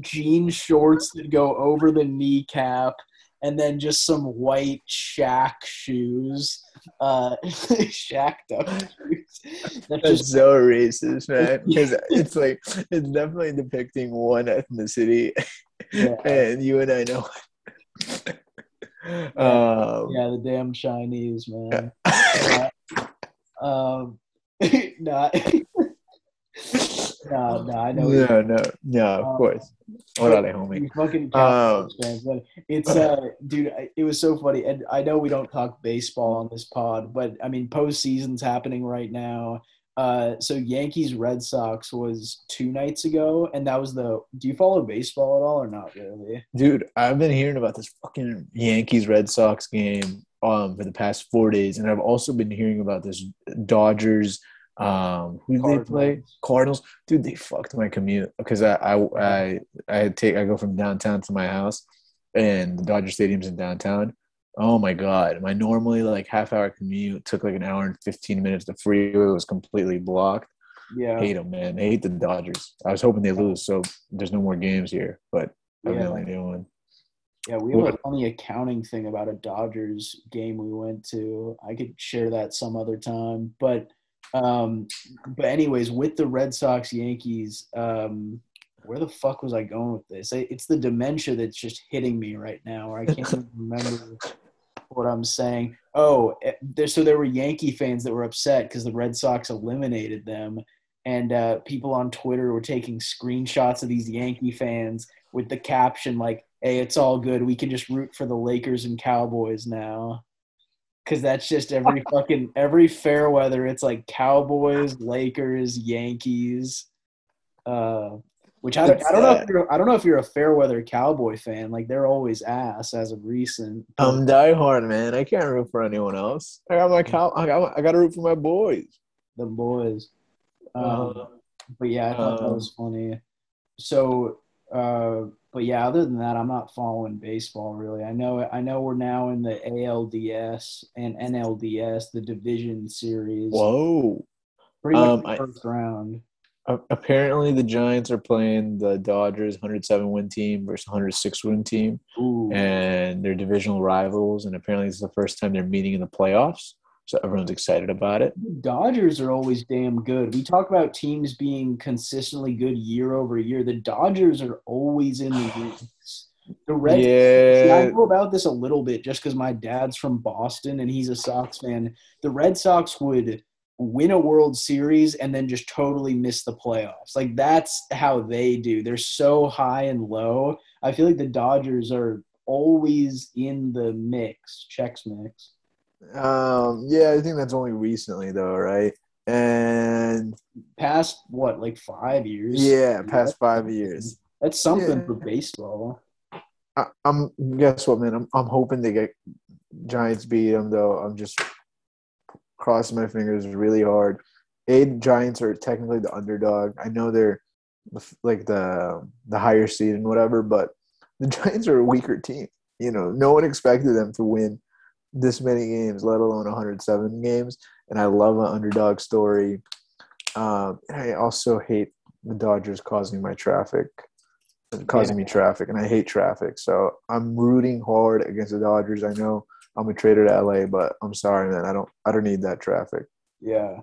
jean shorts that go over the kneecap, and then just some white Shaq shoes. Uh, Shaq duck shoes. That That's just so racist, man. Because it's like it's definitely depicting one ethnicity, Yeah. and you and I know. um, yeah, the damn Chinese man. Um, not. No, no, I know. no, no, no. Of Um, course. They, homie? You fucking Um, fans, but it's uh, dude, it was so funny, and I know we don't talk baseball on this pod, but I mean, postseason's happening right now. Uh, so Yankees Red Sox was two nights ago, and that was the. Do you follow baseball at all or not really? Dude, I've been hearing about this fucking Yankees Red Sox game um for the past four days, and I've also been hearing about this Dodgers. Um, who did they play? Cardinals. Dude, they fucked my commute because I I I I take I go from downtown to my house, and the Dodger Stadium's in downtown. Oh my god, my normally like half hour commute took like an hour and fifteen minutes. The freeway was completely blocked. Yeah, Hate them, man. I hate the Dodgers. I was hoping they lose, so there's no more games here. But yeah. evidently they won. Yeah, we have a funny accounting thing about a Dodgers game we went to. I could share that some other time, but um, but anyways, with the Red Sox Yankees, um, where the fuck was I going with this? It's the dementia that's just hitting me right now, or I can't even remember what I'm saying. Oh, eh, there, so there were Yankee fans that were upset because the Red Sox eliminated them, and uh, people on Twitter were taking screenshots of these Yankee fans with the caption like, "Hey, it's all good. We can just root for the Lakers and Cowboys now." Because that's just every fucking every fair weather. It's like Cowboys, Lakers, Yankees. Uh, which I don't, I don't know if you're I don't know if you're a Fairweather Cowboy fan. Like they're always ass as of recent. I'm diehard, man. I can't root for anyone else. I got my cow. I got I got to root for my boys. The boys. Um, uh, but yeah, I thought that um, was funny. So, uh, but yeah, other than that, I'm not following baseball really. I know I know we're now in the ALDS and NLDS, the division series. Whoa. Pretty much um, first I, round apparently the Giants are playing the Dodgers 107 win team versus 106 win team, Ooh. and they're divisional rivals. And apparently, it's the first time they're meeting in the playoffs, so everyone's excited about it. The Dodgers are always damn good. We talk about teams being consistently good year over year. The Dodgers are always in the race. The Red yeah. See, I know about this a little bit just because my dad's from Boston and he's a Sox fan. The Red Sox would win a World Series and then just totally miss the playoffs. Like that's how they do. They're so high and low. I feel like the Dodgers are always in the mix, checks mix. Um, yeah, I think that's only recently though, right? And past what, like five years? Yeah, past five years. That's something yeah. for baseball. I, am guess what, man? I'm I'm hoping they get Giants beat them though. I'm just crossing my fingers really hard. A Giants are technically the underdog. I know they're like the the higher seed and whatever, but the Giants are a weaker team. You know, no one expected them to win this many games, let alone 107 games. And I love an underdog story. Um, I also hate the Dodgers causing my traffic, causing yeah. me traffic, and I hate traffic. So I'm rooting hard against the Dodgers. I know I'm a trader to LA, but I'm sorry, man. I don't I don't need that traffic. Yeah.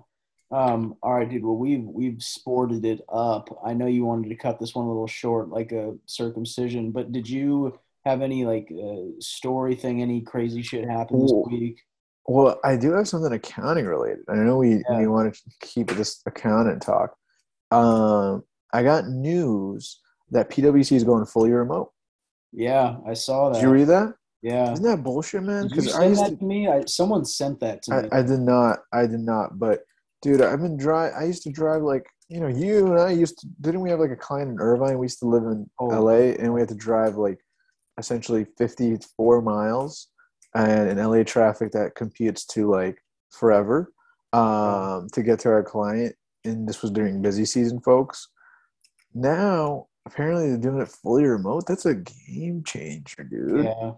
Um, all right, dude. Well, we've we've sported it up. I know you wanted to cut this one a little short, like a circumcision, but did you have any like uh, story thing? Any crazy shit happen this week? Well, I do have something accounting related. I know we yeah. we want to keep this accountant talk. Um, I got news that PwC is going fully remote. Yeah, I saw that. Did you read that? Yeah. Isn't that bullshit, man? Because I used that to, to me. I, someone sent that to I, me. I did not. I did not. But dude, I've been drive. I used to drive like you know you and I used to. Didn't we have like a client in Irvine? We used to live in oh. L.A. and we had to drive like essentially 54 miles, and in LA traffic that computes to like forever um, to get to our client. And this was during busy season, folks. Now apparently they're doing it fully remote. That's a game changer, dude. Yeah.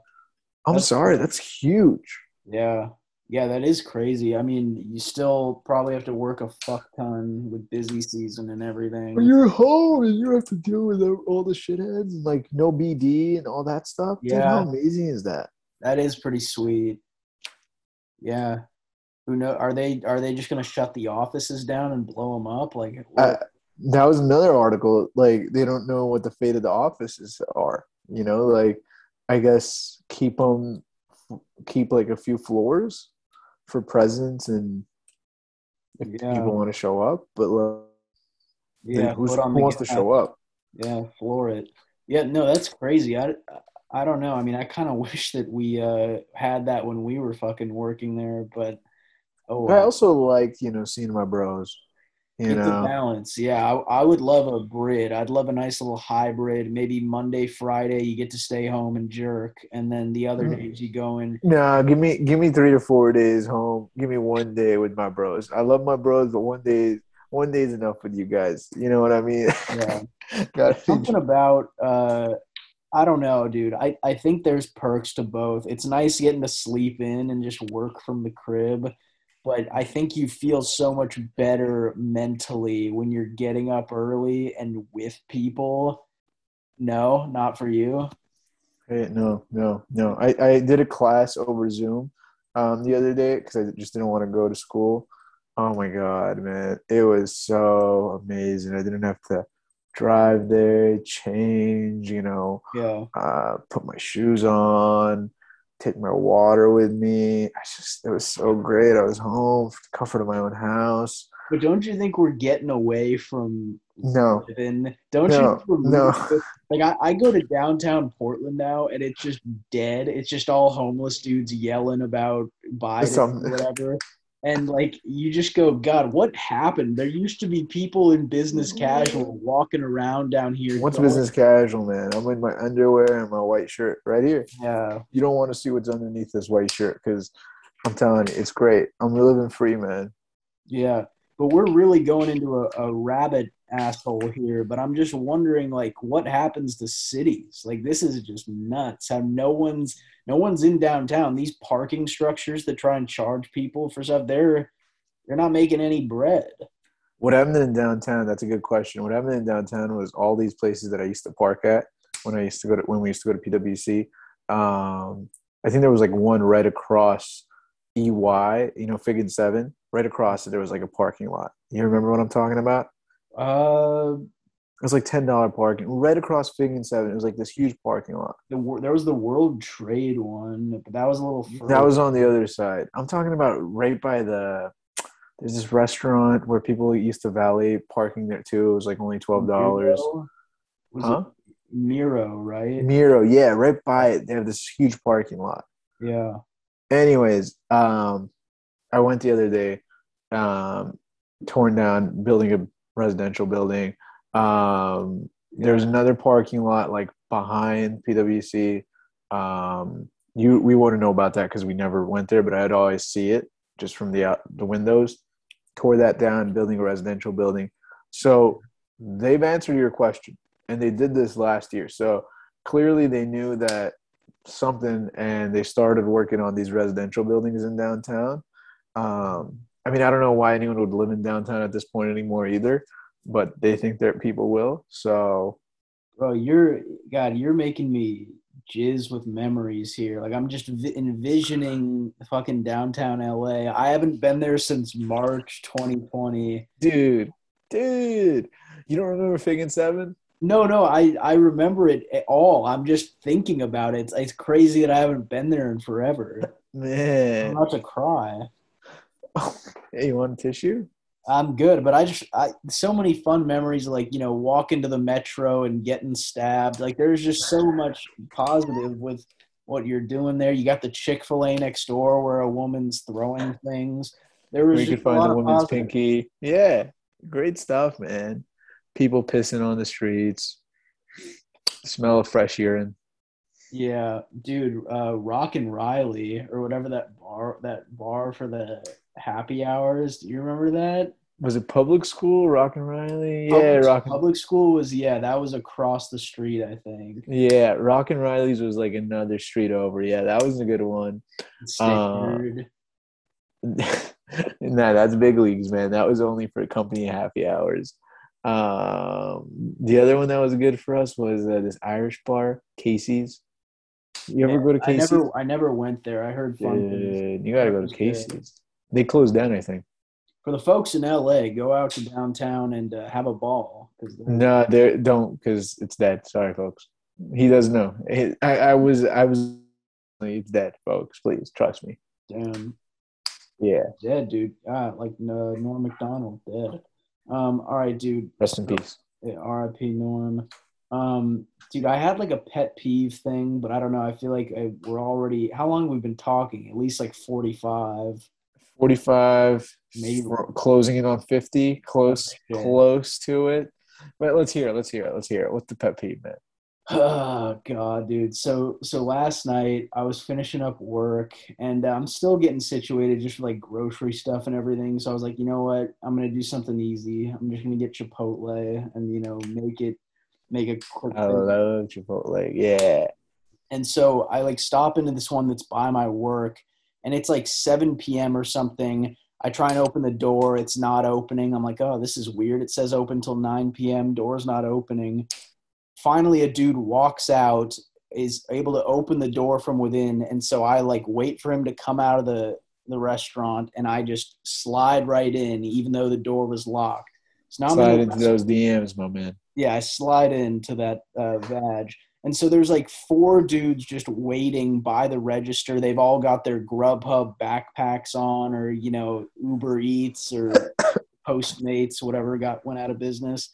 I'm that's sorry, that's huge. Yeah. Yeah, that is crazy. I mean, you still probably have to work a fuck ton with busy season and everything. But you're home and you have to deal with all the shitheads and like no BD and all that stuff. Yeah. Dude, how amazing is that? That is pretty sweet. Yeah. Who know? Are they are they just gonna shut the offices down and blow them up? Like uh, that was another article. Like they don't know what the fate of the offices are. You know, like I guess keep them keep like a few floors for presents and if yeah. people want to show up, but like, yeah, who wants to show up? Yeah, floor it. Yeah, no, that's crazy. I, I don't know. I mean, I kind of wish that we uh, had that when we were fucking working there, but oh. I also like you know, seeing my bros. You know, balance. Yeah, I, I, would love a grid. I'd love a nice little hybrid. Maybe Monday, Friday, you get to stay home and jerk, and then the other mm. days you go and. Nah, give me give me three to four days home. Give me one day with my bros. I love my bros, but one day one day is enough with you guys. You know what I mean? Yeah. Got something about. Uh, I don't know, dude. I, I think there's perks to both. It's nice getting to sleep in and just work from the crib but I think you feel so much better mentally when you're getting up early and with people. No, not for you. Hey, no, no, no. I, I did a class over Zoom um, the other day because I just didn't want to go to school. Oh my god, man, it was so amazing. I didn't have to drive there, change, you know, Yeah. uh, put my shoes on, take my water with me. I just it was so great. I was home, comfort of my own house. But don't you think we're getting away from No, living? Don't No, you? think no. Like I, I go to downtown Portland now, and it's just dead. It's just all homeless dudes yelling about Biden or whatever. And like you just go, God, what happened? There used to be people in business mm-hmm. casual walking around down here. what's going- business casual, man? I'm in my underwear and my white shirt right here. Yeah, You don't want to see what's underneath this white shirt because I'm telling you, it's great. I'm living free, man. yeah. But we're really going into a, a rabbit asshole here. But I'm just wondering, like, what happens to cities? Like, this is just nuts. How no one's no one's in downtown. These parking structures that try and charge people for stuff, they're they're not making any bread. What happened in downtown? That's a good question. What happened in downtown was all these places that I used to park at when I used to go to when we used to go to PwC. Um, I think there was like one right across EY, you know, Fig and Seven. Right across it, there was like a parking lot. You remember what I'm talking about? Uh, It was like ten dollar parking right across Fig and Seven. It was like this huge parking lot. the there was the World Trade one, but that was a little. Further. That was on the other side. I'm talking about right by the. There's this restaurant where people used to valet parking there too. It was like only twelve dollars. Was Huh? it Miro, right? Miro, yeah, right by it. They have this huge parking lot. Yeah. Anyways, um, I went the other day, um, torn down, building a residential building. Um, there's another parking lot like behind PwC. Um, you we wouldn't know about that because we never went there, but I'd always see it just from the out the windows. Tore that down, building a residential building. So they've answered your question, and they did this last year. So clearly they knew that something, and they started working on these residential buildings in downtown. Um, I mean, I don't know why anyone would live in downtown at this point anymore either, but they think that people will. So Bro, you're God. You're making me jizz with memories here. Like I'm just vi- envisioning fucking downtown LA. I haven't been there since March 2020. dude, dude, you don't remember Fig and Seven? No, no, I I remember it at all. I'm just thinking about it. It's, it's crazy that I haven't been there in forever. I'm Man, about to cry. hey, you want a tissue? I'm good, but I just I so many fun memories like, you know, walking to the metro and getting stabbed. Like there's just so much positive with what you're doing there. You got the Chick-fil-A next door where a woman's throwing things. There was just could a find a woman's positive. pinky. Yeah, great stuff, man. People pissing on the streets. Smell of fresh urine. Yeah, dude, uh Rock and Reilly or whatever that bar that bar for the happy hours. Do you remember that? Was it public school? Rock and Reilly? Yeah, Public, Rock. And, public school was yeah, that was across the street, I think. yeah, Rock and Reilly's was like another street over. Yeah, that was a good one. Uh, nah, that's big leagues, man. That was only for company happy hours. Um, the other one that was good for us was uh, this Irish bar, Casey's. You ever Yeah, go to I Casey's? never I never went there. I heard fun things. Dude, you gotta go to. Casey's. They closed down, I think. For the folks in LA, go out to downtown and uh, have a ball. No, they don't because it's dead. Sorry, folks. He doesn't know. I, I was, I was. It's dead, folks. Please trust me. Damn. Yeah. Dead, dude. Ah, like uh, Norm Macdonald, dead. Um, all right, dude. Rest in peace. Yeah, R.I.P. Norm. Um, dude, I had like a pet peeve thing, but I don't know. I feel like I, we're already. How long we've we been talking? At least like forty-five. Forty-five. Maybe. we're closing in on fifty. Close, Yeah. close to it. But let's hear it. Let's hear it. Let's hear it. What's the pet peeve, man? Oh god, dude. So so last night I was finishing up work and uh, I'm still getting situated just for like grocery stuff and everything. So I was like, you know what? I'm gonna do something easy. I'm just gonna get Chipotle and you know make it make a quick. I love Chipotle. Yeah. And so I like stop into this one that's by my work, and it's like 7 p.m. or something. I try and open the door, it's not opening. I'm like, oh, this is weird. It says open till 9 p.m. Door's not opening. Finally, a dude walks out, is able to open the door from within, and so I like wait for him to come out of the the restaurant, and I just slide right in, even though the door was locked. So now Slide in into those DMs, my man. yeah, I slide into that uh, vag. And so there's like four dudes just waiting by the register. They've all got their Grubhub backpacks on, or you know Uber Eats or Postmates, whatever got went out of business.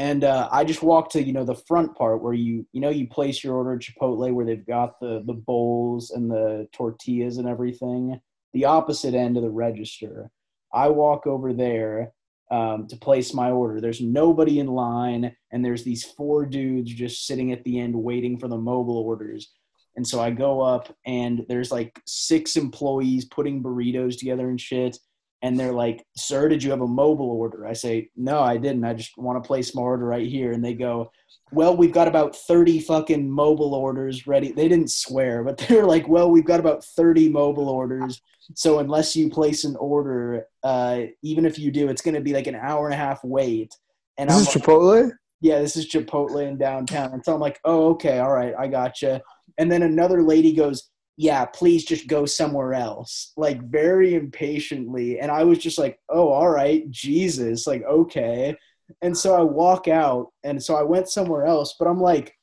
And uh, I just walked to you know the front part where you you know you place your order at Chipotle where they've got the the bowls and the tortillas and everything. The opposite end of the register. I walk over there um, to place my order. There's nobody in line, and there's these four dudes just sitting at the end waiting for the mobile orders. And so I go up, and there's like six employees putting burritos together and shit. And they're like, Sir, did you have a mobile order? I say, No, I didn't. I just want to place my order right here. And they go, Well, we've got about 30 fucking mobile orders ready. They didn't swear, but they were like, Well, we've got about 30 mobile orders so unless you place an order, uh, even if you do, it's going to be like an hour and a half wait. And this I'm is like, Chipotle. yeah, this is Chipotle in downtown. And so I'm like, oh, okay, all right, I gotcha. And then another lady goes, yeah, please just go somewhere else, like very impatiently. And I was just like, oh, all right, Jesus, like, okay. And so I walk out, and so I went somewhere else. But I'm like,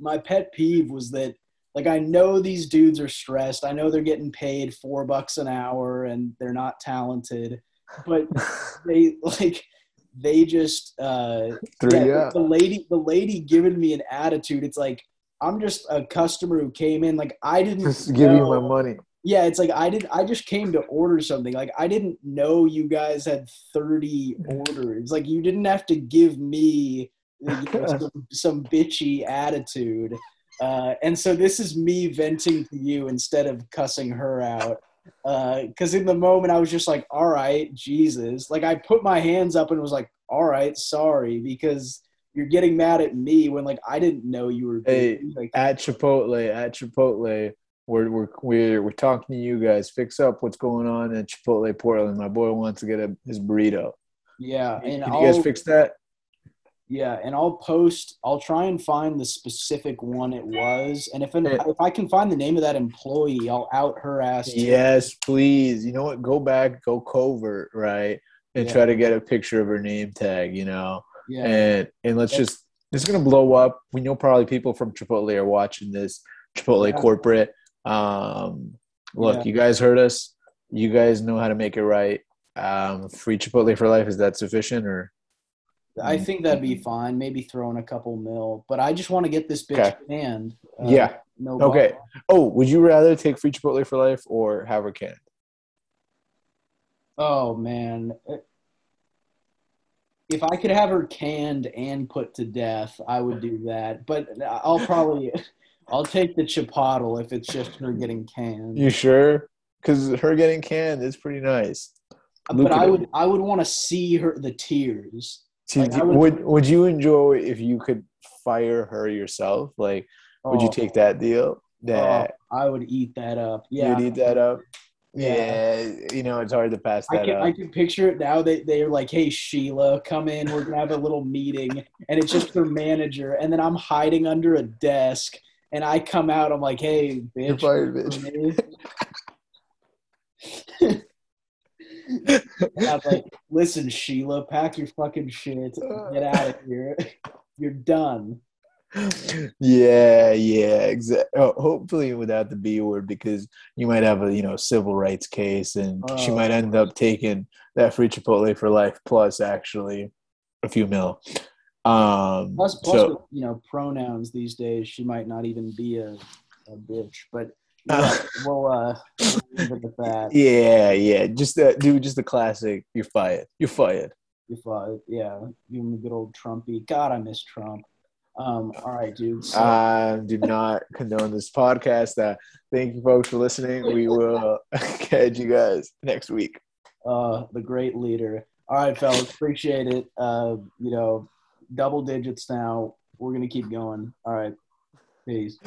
my pet peeve was that, like, I know these dudes are stressed. I know they're getting paid four bucks an hour and they're not talented, but they, like, they just, uh, yeah, the lady the lady giving me an attitude it's like i'm just a customer who came in like i didn't Just give you my money. yeah it's like i did i just came to order something. Like i didn't know you guys had 30 orders. Like you didn't have to give me you know, some, some bitchy attitude. Uh, and so this is me venting to you instead of cussing her out. Because in the moment I was just like, all right, Jesus. Like I put my hands up and was like, all right, sorry, because you're getting mad at me when like I didn't know you were. Hey, like, At Chipotle, at Chipotle, we're we're we're we're talking to you guys. Fix up what's going on at Chipotle Portland. My boy wants to get a, his burrito. yeah, and Can I'll, you guys fix that? yeah, and I'll post. I'll try and find the specific one it was, and if an, if I can find the name of that employee, I'll out her ass. too. Yes, please. You know what? Go back, go covert, right, and Yeah. try to get a picture of her name tag. You know, yeah, and and let's just it's gonna blow up. We know probably people from Chipotle are watching this. Chipotle Yeah. corporate. Um, look, Yeah. you guys heard us. You guys know how to make it right. Um, free Chipotle for life. Is that sufficient or? I think that'd be fine. Maybe throw in a couple mil, but I just want to get this bitch Okay. canned. Uh, Yeah. No. Okay. bother. Oh, would you rather take free Chipotle for life or have her canned? Oh man. If I could have her canned and put to death, I would do that. But I'll probably I'll take the chipotle if it's just her getting canned. You sure? Because her getting canned is pretty nice. but I would I would want to see her the tears. Like, would- would would you enjoy if you could fire her yourself? Like, would you Oh, take that deal? Oh, that oh, I would eat that up. Yeah. you'd eat that up? Yeah. Yeah. you know it's hard to pass I that can, up. I can picture it now. They they're like, "Hey Sheila, come in. We're gonna have a little meeting," and it's just their manager, and then I'm hiding under a desk, and I come out. I'm like, "Hey, bitch, You're fired, bitch." And I'm like, "Listen, Sheila, pack your fucking shit. Uh. Get out of here. You're done." Yeah, yeah, exactly. hopefully without the B word because you might have a you know civil rights case and she Oh. might end up taking that free Chipotle for life plus actually a few mil. Um, Plus, plus, so with, you know, pronouns these days, she might not even be a, a bitch. But yeah, we'll uh, we'll leave it at that. yeah, yeah, just that dude, just the classic. You're fired. You're fired. If fired. yeah, him a good old Trumpy. God, I miss Trump. Um, all right, dude. So, I do not condone this podcast. Uh, thank you, folks, for listening. We will catch you guys next week. uh, the great leader. All right, fellas, appreciate it. Uh, you know, double digits now. We're gonna keep going. All right, peace.